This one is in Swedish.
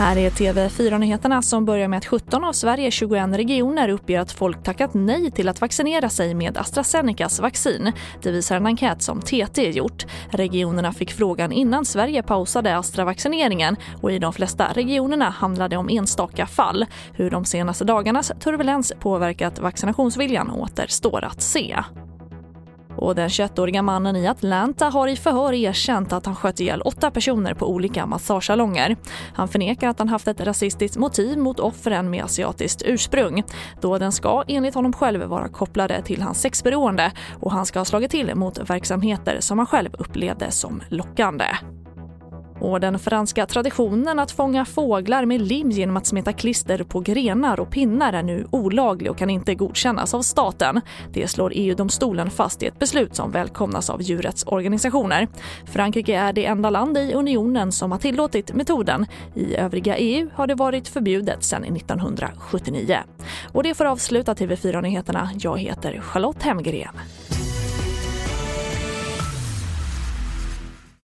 Här är TV4-nyheterna som börjar med att 17 av Sveriges 21 regioner uppger att folk tackat nej till att vaccinera sig med AstraZenecas vaccin. Det visar en enkät som TT gjort. Regionerna fick frågan innan Sverige pausade Astra-vaccineringen och i de flesta regionerna handlar det om enstaka fall. Hur de senaste dagarnas turbulens påverkat vaccinationsviljan återstår att se. Och den 21-åriga mannen i Atlanta har i förhör erkänt att han sköt ihjäl åtta personer på olika massagesalonger. Han förnekar att han haft ett rasistiskt motiv mot offren med asiatiskt ursprung. Då den ska enligt honom själv vara kopplade till hans sexberoende och han ska ha slagit till mot verksamheter som han själv upplevde som lockande. Och den franska traditionen att fånga fåglar med lim genom att smeta klister på grenar och pinnar är nu olaglig och kan inte godkännas av staten. Det slår EU-domstolen fast i ett beslut som välkomnas av djurrättsorganisationer. Frankrike är det enda land i unionen som har tillåtit metoden. I övriga EU har det varit förbjudet sedan 1979. Och det får avsluta TV4-nyheterna. Jag heter Charlotte Hemgren.